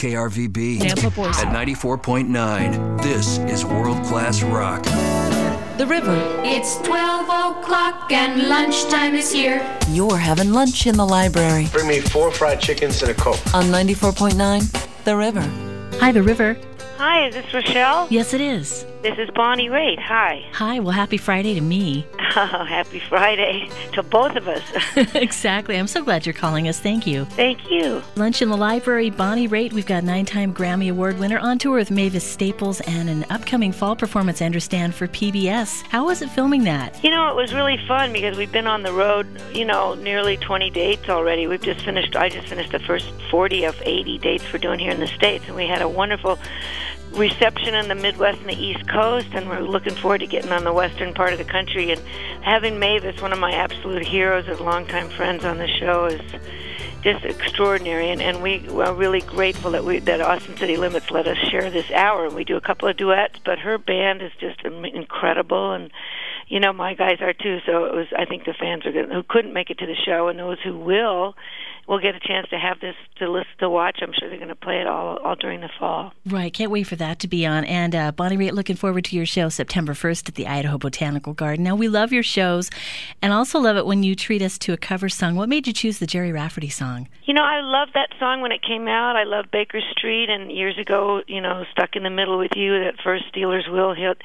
KRVB Nampa at 94.9. This is world class rock. The River. It's 12 o'clock and lunchtime is here. You're having lunch in the library Bring me four fried chickens and a Coke. on 94.9 The River. Hi, The River. Hi, is this Rochelle? Yes, it is. This is Bonnie Raitt. Hi. Hi, well, happy Friday to me. Oh, happy Friday to both of us. exactly. I'm so glad you're calling us. Thank you. Thank you. Lunch in the Library, Bonnie Raitt. We've got nine time Grammy Award winner on tour with Mavis Staples and an upcoming fall performance, I understand, for PBS. How was it filming that? You know, it was really fun because we've been on the road, you know, nearly 20 dates already. We've just finished, I just finished the first 40 of 80 dates we're doing here in the States, and we had a wonderful reception in the Midwest and the East Coast, and we're looking forward to getting on the western part of the country. And having Mavis, one of my absolute heroes and longtime friends on the show, is just extraordinary. And, and we are really grateful that we that Austin City Limits let us share this hour. And we do a couple of duets, but her band is just incredible, and you know my guys are too. So it was. I think the fans are gonna, who couldn't make it to the show, and those who will. Will get a chance to have this to listen to watch. I'm sure they're going to play it all all during the fall. Right, can't wait for that to be on. And uh, Bonnie Raitt, looking forward to your show September 1st at the Idaho Botanical Garden. Now, we love your shows and also love it when you treat us to a cover song. What made you choose the Gerry Rafferty song? You know, I loved that song when it came out. I love Baker Street, and years ago, you know, Stuck in the Middle with You, that first Stealers Wheel hit.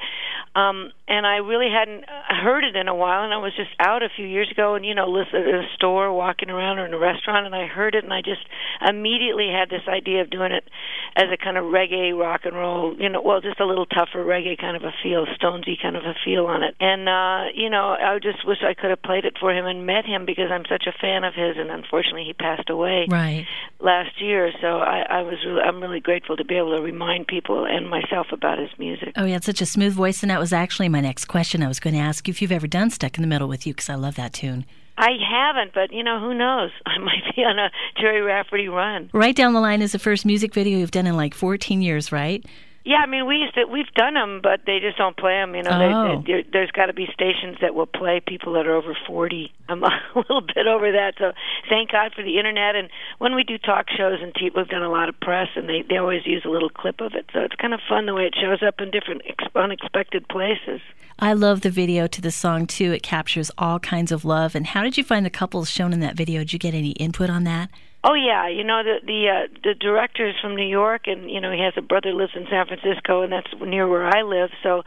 Um, and I really hadn't uh, heard it in a while, and I was just out a few years ago, and you know, listening in a store, walking around, or in a restaurant, and I heard it, and I just immediately had this idea of doing it as a kind of reggae rock and roll, you know, well, just a little tougher reggae kind of a feel, Stonesy kind of a feel on it. And uh, you know, I just wish I could have played it for him and met him because I'm such a fan of his, and unfortunately, he passed away Right. last year. So I, I was really, I'm really grateful to be able to remind people and myself about his music. Oh, yeah, it's such a smooth voice. And that was actually my next question. I was going to ask you if you've ever done Stuck in the Middle with You because I love that tune. I haven't, but you know, who knows? I might be on a Gerry Rafferty run. Right down the line is the first music video you've done in like 14 years, right? Yeah, I mean, we used to, we've done them, but they just don't play them. You know, Oh. they, they, there's got to be stations that will play people that are over 40. I'm a little bit over that, so thank God for the internet. And when we do talk shows and t- we've done a lot of press, and they they always use a little clip of it, so it's kind of fun the way it shows up in different ex- unexpected places. I love the video to the song too. It captures all kinds of love. And how did you find the couples shown in that video? Did you get any input on that? Oh yeah, you know the the uh, the director is from New York, and you know he has a brother lives in San Francisco, and that's near where I live. So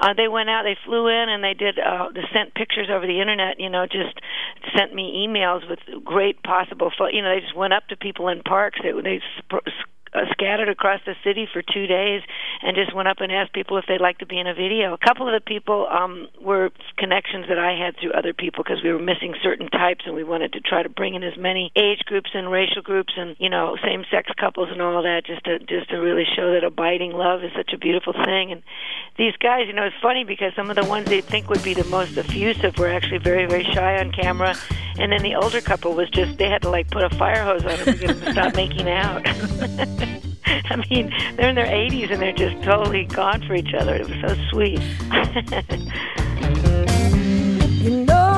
uh, they went out, they flew in, and they did uh, they sent pictures over the internet. You know, just sent me emails with great possible. Pho- you know, they just went up to people in parks. They they sp- uh, scattered across the city for two days and just went up and asked people if they'd like to be in a video. A couple of the people um, were connections that I had through other people because we were missing certain types and we wanted to try to bring in as many age groups and racial groups and you know same sex couples and all that just to just to really show that abiding love is such a beautiful thing. And these guys you know it's funny because some of the ones they think would be the most effusive were actually very very shy on camera. And then the older couple was just they had to like put a fire hose on them to them to stop making out I mean, they're in their 80s and they're just totally gone for each other. It was so sweet. You know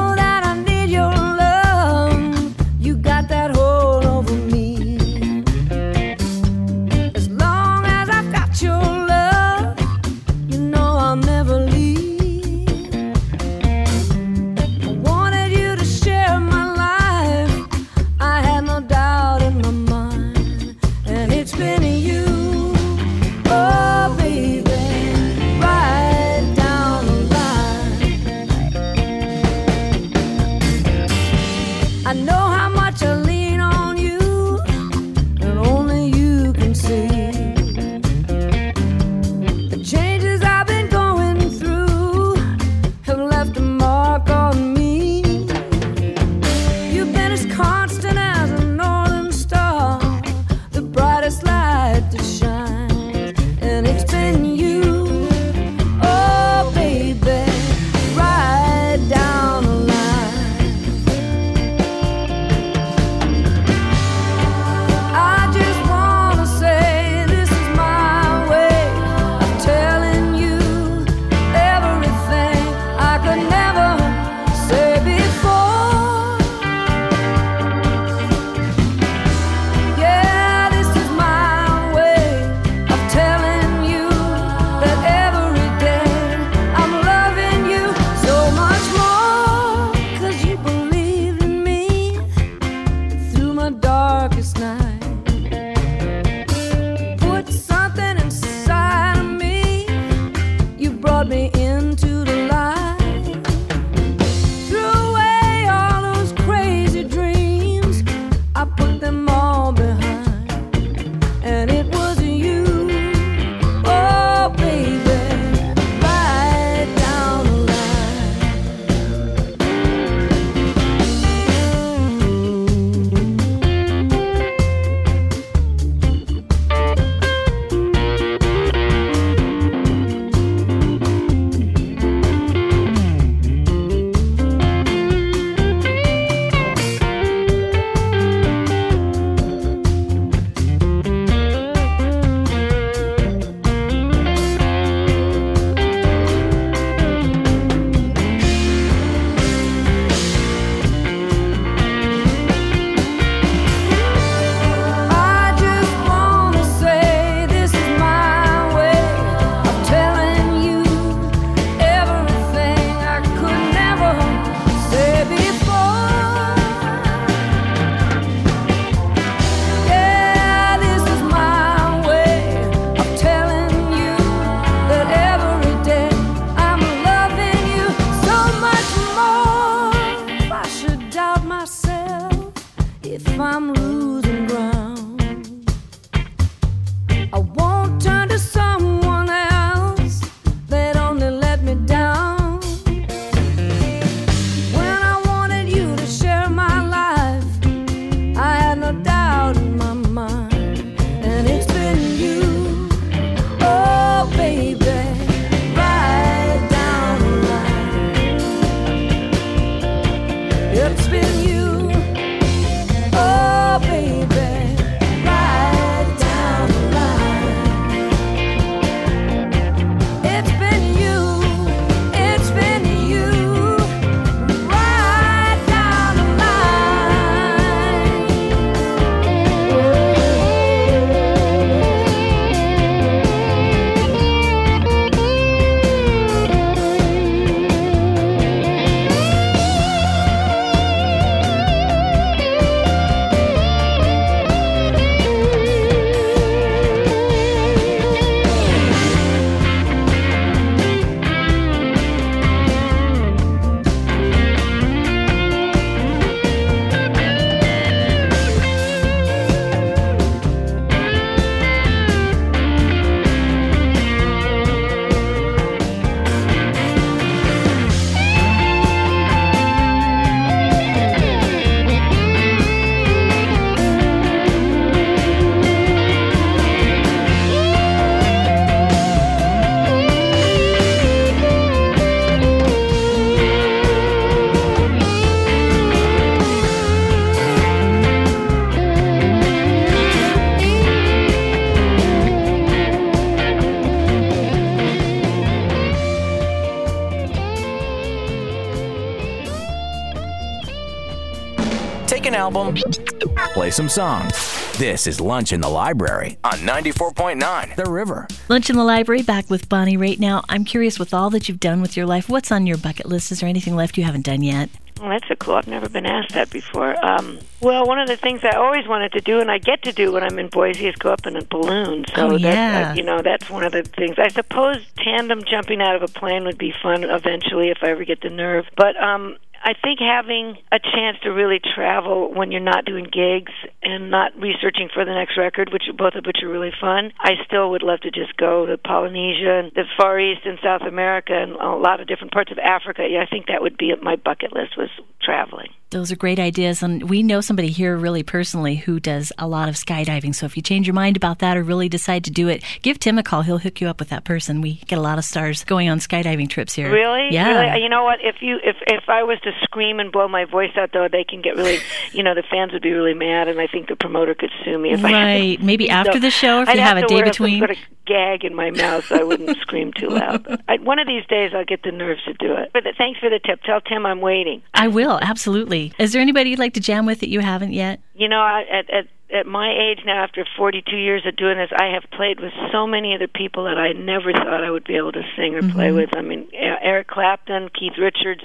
some songs. This is Lunch in the Library on 94.9 The River. Lunch in the Library, back with Bonnie right now. I'm curious, with all that you've done with your life, what's on your bucket list? Is there anything left you haven't done yet? Well, that's a cool. I've never been asked that before. Um, well, one of the things I always wanted to do, and I get to do when I'm in Boise, is go up in a balloon. So Oh, that's, yeah. uh, you know, that's one of the things. I suppose tandem jumping out of a plane would be fun eventually if I ever get the nerve. But um, I think having a chance to really travel when you're not doing gigs and not researching for the next record, which both of which are really fun, I still would love to just go to Polynesia and the Far East and South America and a lot of different parts of Africa. Yeah, I think that would be my bucket list was traveling. Those are great ideas. And we know somebody here really personally who does a lot of skydiving. So if you change your mind about that or really decide to do it, give Tim a call. He'll hook you up with that person. We get a lot of stars going on skydiving trips here. Really? Yeah. Really? You know what? If you if if I was to scream and blow my voice out, though, they can get really, you know, the fans would be really mad, and I think the promoter could sue me if I. Right. Maybe after So the show, if I'd you have a day between. Sort of gag in my mouth so I wouldn't scream too loud. I, one of these days, I'll get the nerves to do it. But thanks for the tip. Tell Tim I'm waiting. I will, absolutely. Is there anybody you'd like to jam with that you haven't yet? You know, I, at at at my age now, after 42 years of doing this, I have played with so many other people that I never thought I would be able to sing or play with. I mean, Eric Clapton, Keith Richards.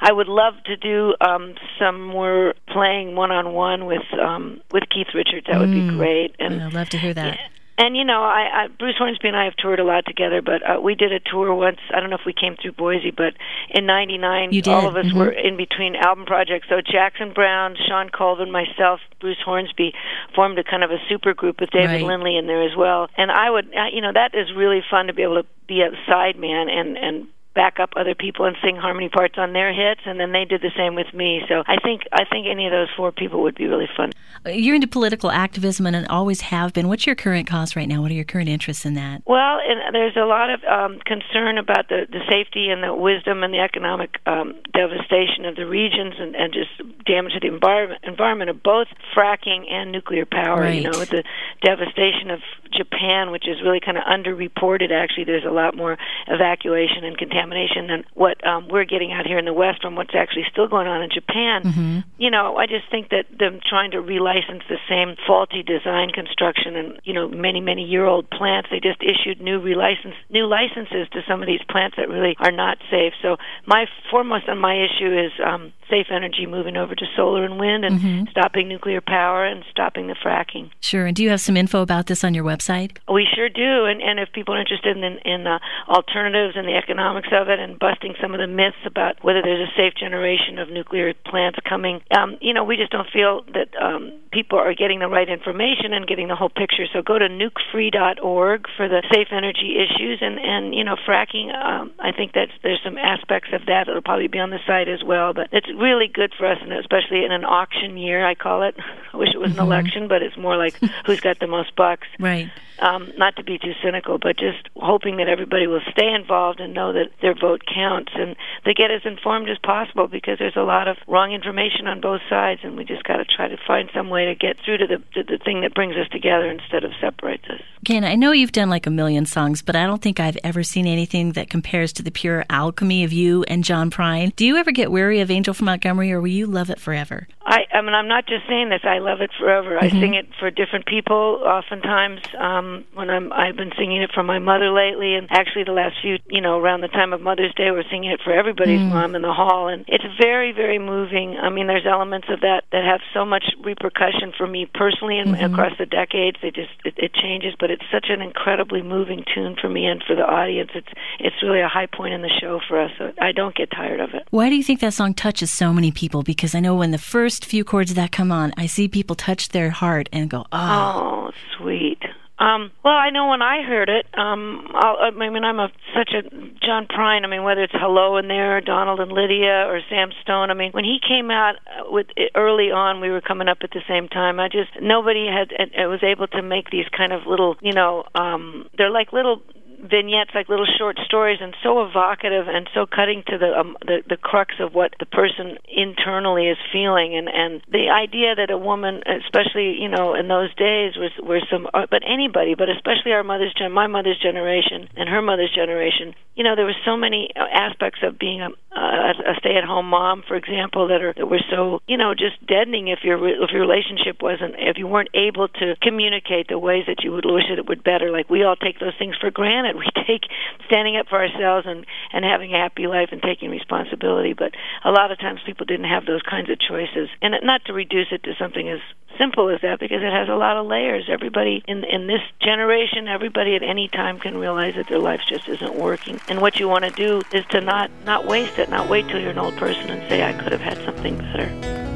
I would love to do um, some more playing one on one with um, with Keith Richards. That would be great. And I'd love to hear that. And you know, I, I Bruce Hornsby and I have toured a lot together, but uh, we did a tour once. I don't know if we came through Boise, but in '99, You did, all of us mhm. were in between album projects. So Jackson Browne, Shawn Colvin, myself, Bruce Hornsby formed a kind of a super group with David Right. Lindley in there as well. And I would, uh, you know, that is really fun to be able to be a side man and and back up other people and sing harmony parts on their hits and then they did the same with me so i think i think any of those four people would be really fun You're into political activism and always have been. What's your current cause right now? What are your current interests in that? Well, and there's a lot of um, concern about the, the safety and the wisdom and the economic um, devastation of the regions and, and just damage to the environment, environment of both fracking and nuclear power. You know, with the devastation of Japan, which is really kind of underreported. Actually, there's a lot more evacuation and contamination than what um, we're getting out here in the West from what's actually still going on in Japan. You know, I just think that them trying to relicense the same faulty design construction and you know many many year old plants, they just issued new relicense new licenses to some of these plants that really are not safe. So my foremost on my issue is um, safe energy moving over to solar and wind and stopping nuclear power and stopping the fracking. Sure. And do you have some info about this on your website? We sure do, and and if people are interested in in uh, alternatives and the economics of it, and busting some of the myths about whether there's a safe generation of nuclear plants coming, um, you know, we just don't feel that um, people are getting the right information and getting the whole picture. So go to nukefree.org for the safe energy issues, and and you know, fracking. Um, I think that's there's some aspects of that that'll probably be on the site as well, but it's really good for us, and especially in an auction year, I call it. I wish it was an election, but it's more like who's got the most bucks Right. um, not to be too cynical, but just hoping that everybody will stay involved and know that their vote counts and they get as informed as possible because there's a lot of wrong information on both sides, and we just got to try to find some way to get through to the to the thing that brings us together instead of separates us. Ken, I know you've done like a million songs, but I don't think I've ever seen anything that compares to the pure alchemy of you and John Prine. Do you ever get weary of Angel from Montgomery, or will you love it forever? I, I mean, I'm not just saying this. I love it forever. I sing it for different people. Oftentimes, um, when I'm, I've been singing it for my mother lately, and actually the last few, you know, around the time of Mother's Day, we're singing it for everybody's mom in the hall, and it's very, very moving. I mean, there's elements of that that have so much repercussion for me personally, and mm-hmm. across the decades, It just it, it changes. But it's such an incredibly moving tune for me and for the audience. It's it's really a high point in the show for us. So I don't get tired of it. Why do you think that song touches so many people? Because I know when the first few chords of that come on, I see people touch their heart and go, oh, Oh, sweet. Um, well, I know when I heard it. Um, I'll, I mean, I'm a such a John Prine. I mean, whether it's Hello in there, Donald and Lydia, or Sam Stone. I mean, when he came out with it early on, we were coming up at the same time. I just nobody had was able to make these kind of little, you know, um, they're like little vignettes, like little short stories, and so evocative and so cutting to the um, the, the crux of what the person internally is feeling. And and the idea that a woman, especially you know in those days, was were some, uh, but anybody, but especially our mother's gen, my mother's generation and her mother's generation, you know, there were so many uh, aspects of being a, a, a stay-at-home mom, for example, that are that were so you know just deadening if your if your relationship wasn't if you weren't able to communicate the ways that you would wish it would better. Like we all take those things for granted. We take standing up for ourselves and and having a happy life and taking responsibility. But a lot of times people didn't have those kinds of choices. And not to reduce it to something as simple as that because it has a lot of layers. Everybody in in this generation, everybody at any time can realize that their life just isn't working. And what you want to do is to not not waste it, not wait till you're an old person and say I could have had something better.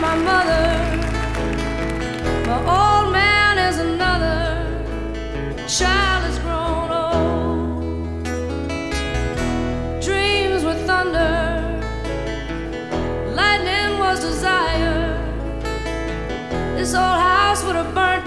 My mother. My old man is another. Child has grown old. Dreams were thunder. Lightning was desire. This old house would have burnt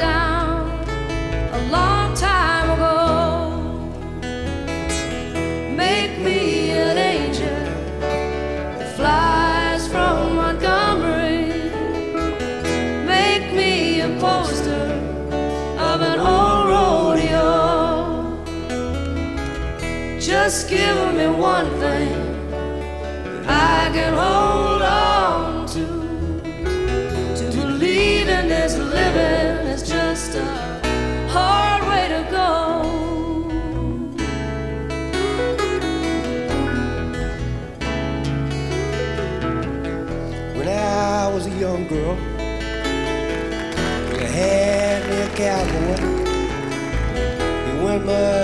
Just give me one thing that I can hold on to. To believe in this living is just a hard way to go. When I was a young girl, I had me a cowboy. He went by.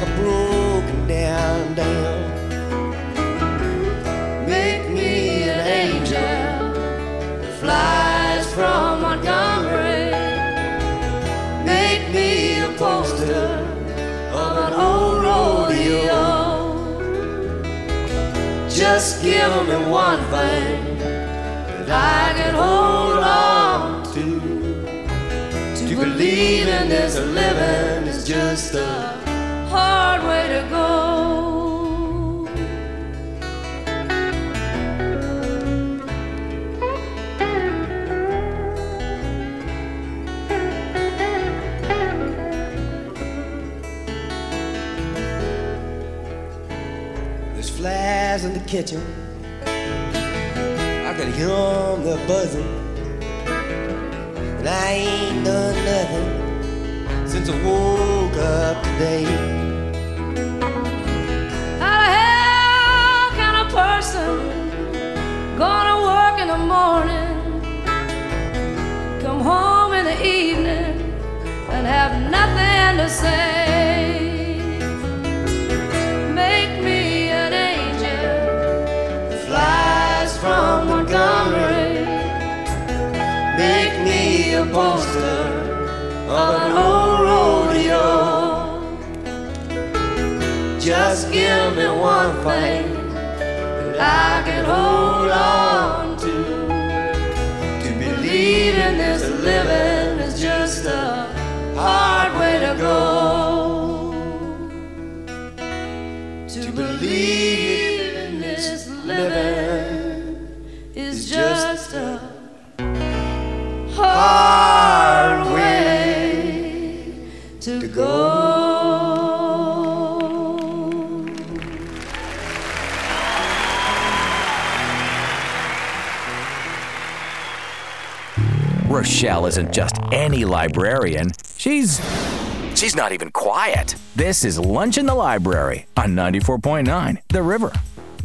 Like a broken down dam. Make me an angel that flies from Montgomery. Make me a poster of an old rodeo. Just give me one thing that I can hold on to. To believe in this living is just a There's flies in the kitchen. I can hear 'em, they're buzzing. And I ain't done nothing since I woke up today. How the hell can a person gonna work in the morning, come home in the evening, and have nothing to say? Give me one thing that I can hold on to. To believe in this living is just a hard way to go. To believe in this living is just a Rochelle isn't just any librarian. She's. She's not even quiet. This is Lunch in the Library on 94.9 The River.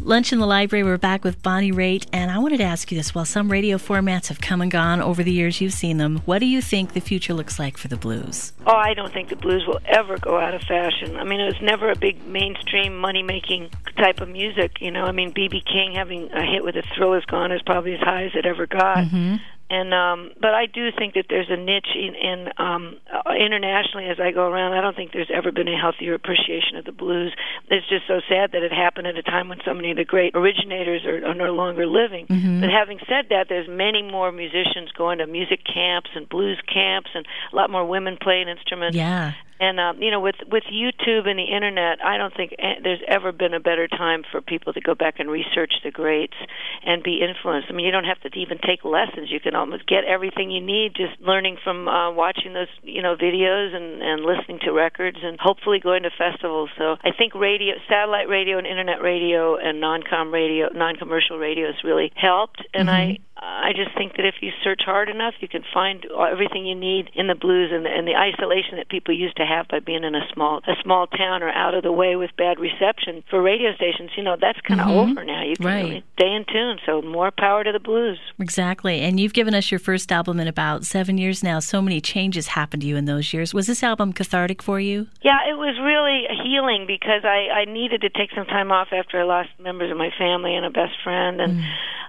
Lunch in the Library, we're back with Bonnie Raitt, and I wanted to ask you this. While some radio formats have come and gone over the years, you've seen them. What do you think the future looks like for the blues? Oh, I don't think the blues will ever go out of fashion. I mean, it was never a big mainstream money making type of music. You know, I mean, B.B. King having a hit with "A Thrill Is Gone" is probably as high as it ever got. Mm-hmm. And um, but I do think that there's a niche in, in um, uh, internationally as I go around. I don't think there's ever been a healthier appreciation of the blues. It's just so sad that it happened at a time when so many of the great originators are, are no longer living. Mhm. But having said that, there's many more musicians going to music camps and blues camps, and a lot more women playing instruments. Yeah. And um, you know, with with YouTube and the internet, I don't think there's ever been a better time for people to go back and research the greats and be influenced. I mean, you don't have to even take lessons; you can almost get everything you need just learning from uh, watching those you know videos and and listening to records and hopefully going to festivals. So I think radio, satellite radio, and internet radio and non-com radio, non-commercial radio has really helped. And I I just think that if you search hard enough, you can find everything you need in the blues and the, and the isolation that people used to have by being in a small a small town or out of the way with bad reception for radio stations. You know that's kind of Mhm. over now. You can Right. really stay in tune. So more power to the blues. Exactly. And you've given us your first album in about seven years now. So many changes happened to you in those years. Was this album cathartic for you? Yeah, it was really healing because I I needed to take some time off after I lost members of my family and a best friend and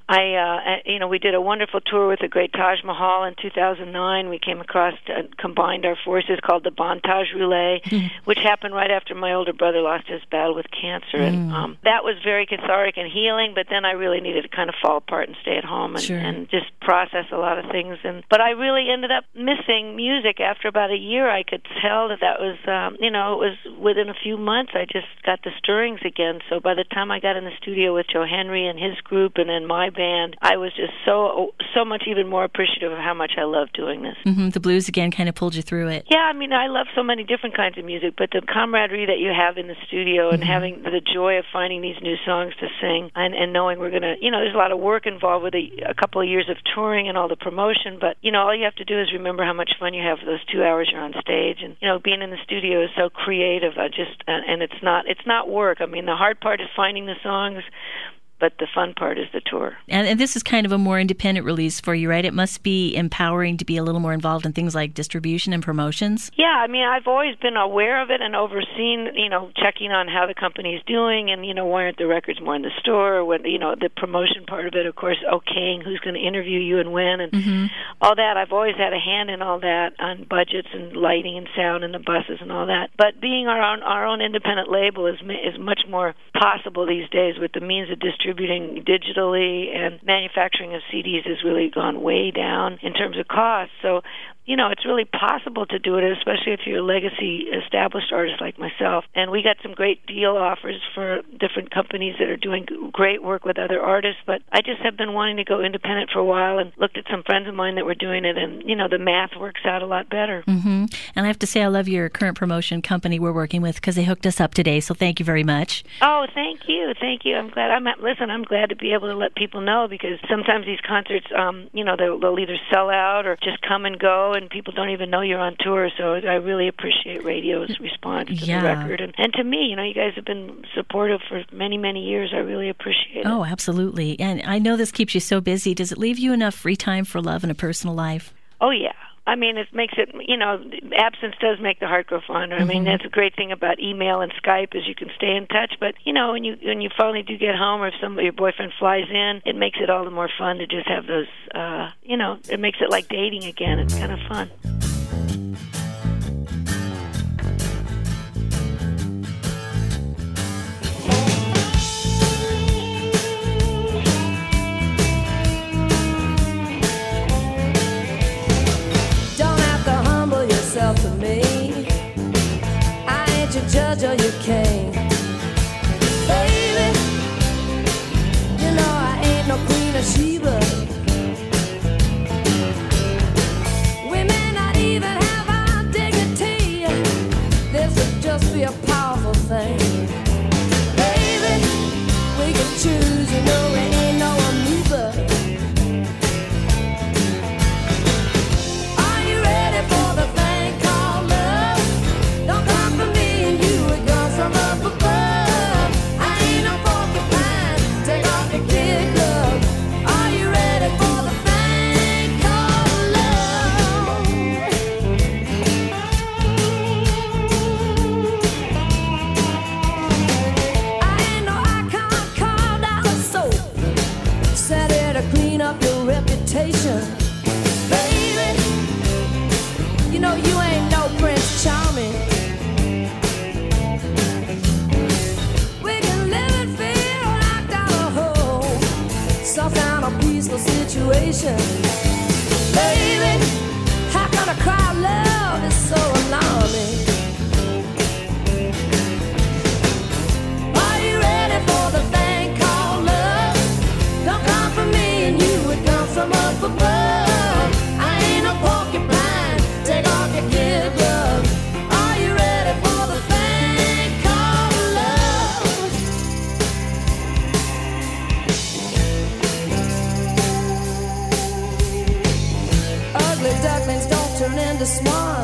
I uh you know we did a wonderful tour with the great Taj Mahal in 2009 we came across uh, combined our forces called the BonTaj Roulette which happened right after my older brother lost his battle with cancer. And um that was very cathartic and healing but then I really needed to kind of fall apart and stay at home and, Sure. and just process a lot of things. And but I really ended up missing music after about a year. I could tell that that was um you know it was within a few months I just got the stirrings again. So by the time I got in the studio with Joe Henry and his group and then my band I was just so so much even more appreciative of how much I love doing this. Mm-hmm. The blues again kind of pulled you through it. Yeah, I mean, I love so many different kinds of music, but the camaraderie that you have in the studio and mm-hmm. having the joy of finding these new songs to sing and, and knowing we're going to, you know, there's a lot of work involved with a, a couple of years of touring and all the promotion, but, you know, all you have to do is remember how much fun you have for those two hours you're on stage. And, you know, being in the studio is so creative. I just, and, and it's not, it's not work. I mean, the hard part is finding the songs, but the fun part is the tour. And, and this is kind of a more independent release for you, right? It must be empowering to be a little more involved in things like distribution and promotions. Yeah, I mean, I've always been aware of it and overseen, you know, checking on how the company's doing, and you know, why aren't the records more in the store? Or when you know the promotion part of it, of course, okaying who's going to interview you and when, and mm-hmm. all that. I've always had a hand in all that on budgets and lighting and sound and the buses and all that. But being our own our own independent label is is much more possible these days with the means of distributing digitally and manufacturing of CDs has really gone way down in terms of cost. So you know, it's really possible to do it, especially if you're a legacy established artist like myself. And we got some great deal offers for different companies that are doing great work with other artists. But I just have been wanting to go independent for a while and looked at some friends of mine that were doing it, and you know, the math works out a lot better. hmm And I have to say, I love your current promotion company we're working with because they hooked us up today. So thank you very much. Oh, thank you, thank you. I'm glad. I'm listen. I'm glad to be able to let people know because sometimes these concerts, um, you know, they'll, they'll either sell out or just come and go, and people don't even know you're on tour. So I really appreciate radio's response to Yeah. the record, and and to me, you know, you guys have been supportive for many many years. I really appreciate it. Oh, absolutely. And I know this keeps you so busy. Does it leave you enough free time for love and a personal life? Oh yeah. I mean, it makes it. You know, absence does make the heart grow fonder. I mean, that's a great thing about email and Skype is you can stay in touch. But you know, when you when you finally do get home, or if some your boyfriend flies in, it makes it all the more fun to just have those. uh You know, it makes it like dating again. It's kind of fun. Ain't up your reputation, baby. You know you ain't no Prince Charming. We can live fear or locked out of home. Some kind of peaceful situation. Baby, how can a cry love is so alarming? the smart.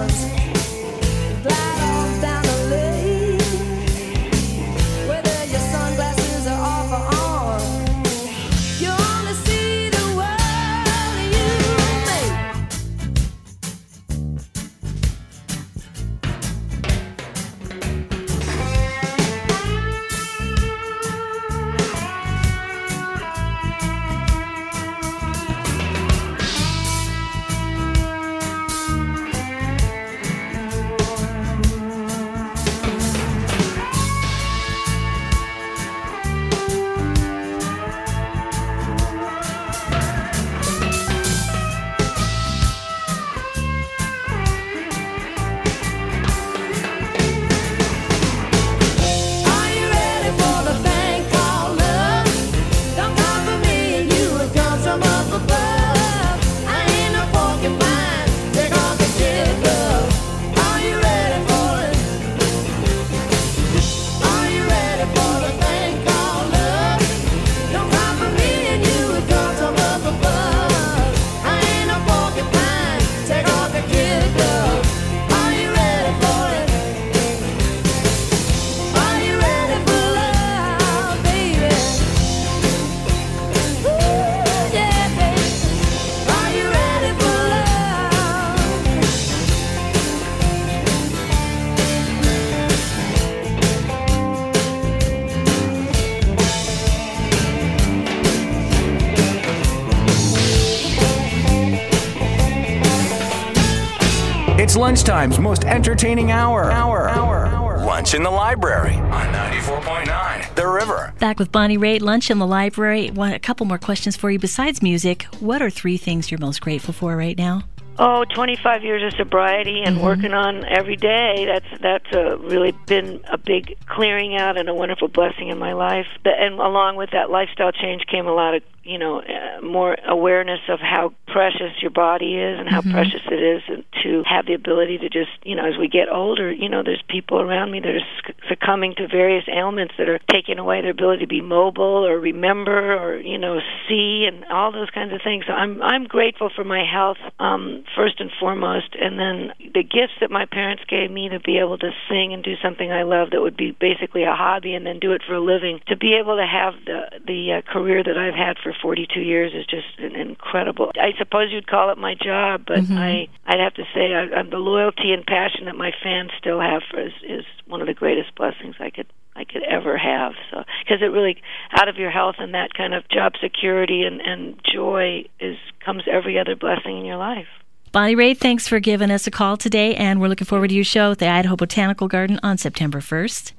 Lunchtime's most entertaining hour. Hour. Hour. Lunch in the library on 94.9 The River. Back with Bonnie Raitt, lunch in the library. A couple more questions for you. Besides music, what are three things you're most grateful for right now? Oh, 25 years of sobriety and Mm-hmm. working on every day. That's that's uh, really been a big clearing out and a wonderful blessing in my life. But, and along with that lifestyle change came a lot of you know uh, more awareness of how precious your body is and how Mm-hmm. precious it is to have the ability to just you know as we get older you know there's people around me that are suc- succumbing to various ailments that are taking away their ability to be mobile or remember or you know see and all those kinds of things so i'm i'm grateful for my health um first and foremost and then the gifts that my parents gave me to be able to sing and do something i love that would be basically a hobby and then do it for a living to be able to have the the uh, career that i've had for 42 years is just an incredible i suppose you'd call it my job but i i'd have to say I, I, the loyalty and passion that my fans still have for is is one of the greatest blessings i could I could ever have. So because it really out of your health and that kind of job security and and joy is comes every other blessing in your life. Bonnie Raitt, thanks for giving us a call today, and we're looking forward to your show at the Idaho Botanical Garden on September 1st.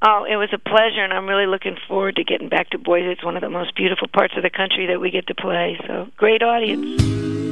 Oh, it was a pleasure, and I'm really looking forward to getting back to Boise. It's one of the most beautiful parts of the country that we get to play. So great audience.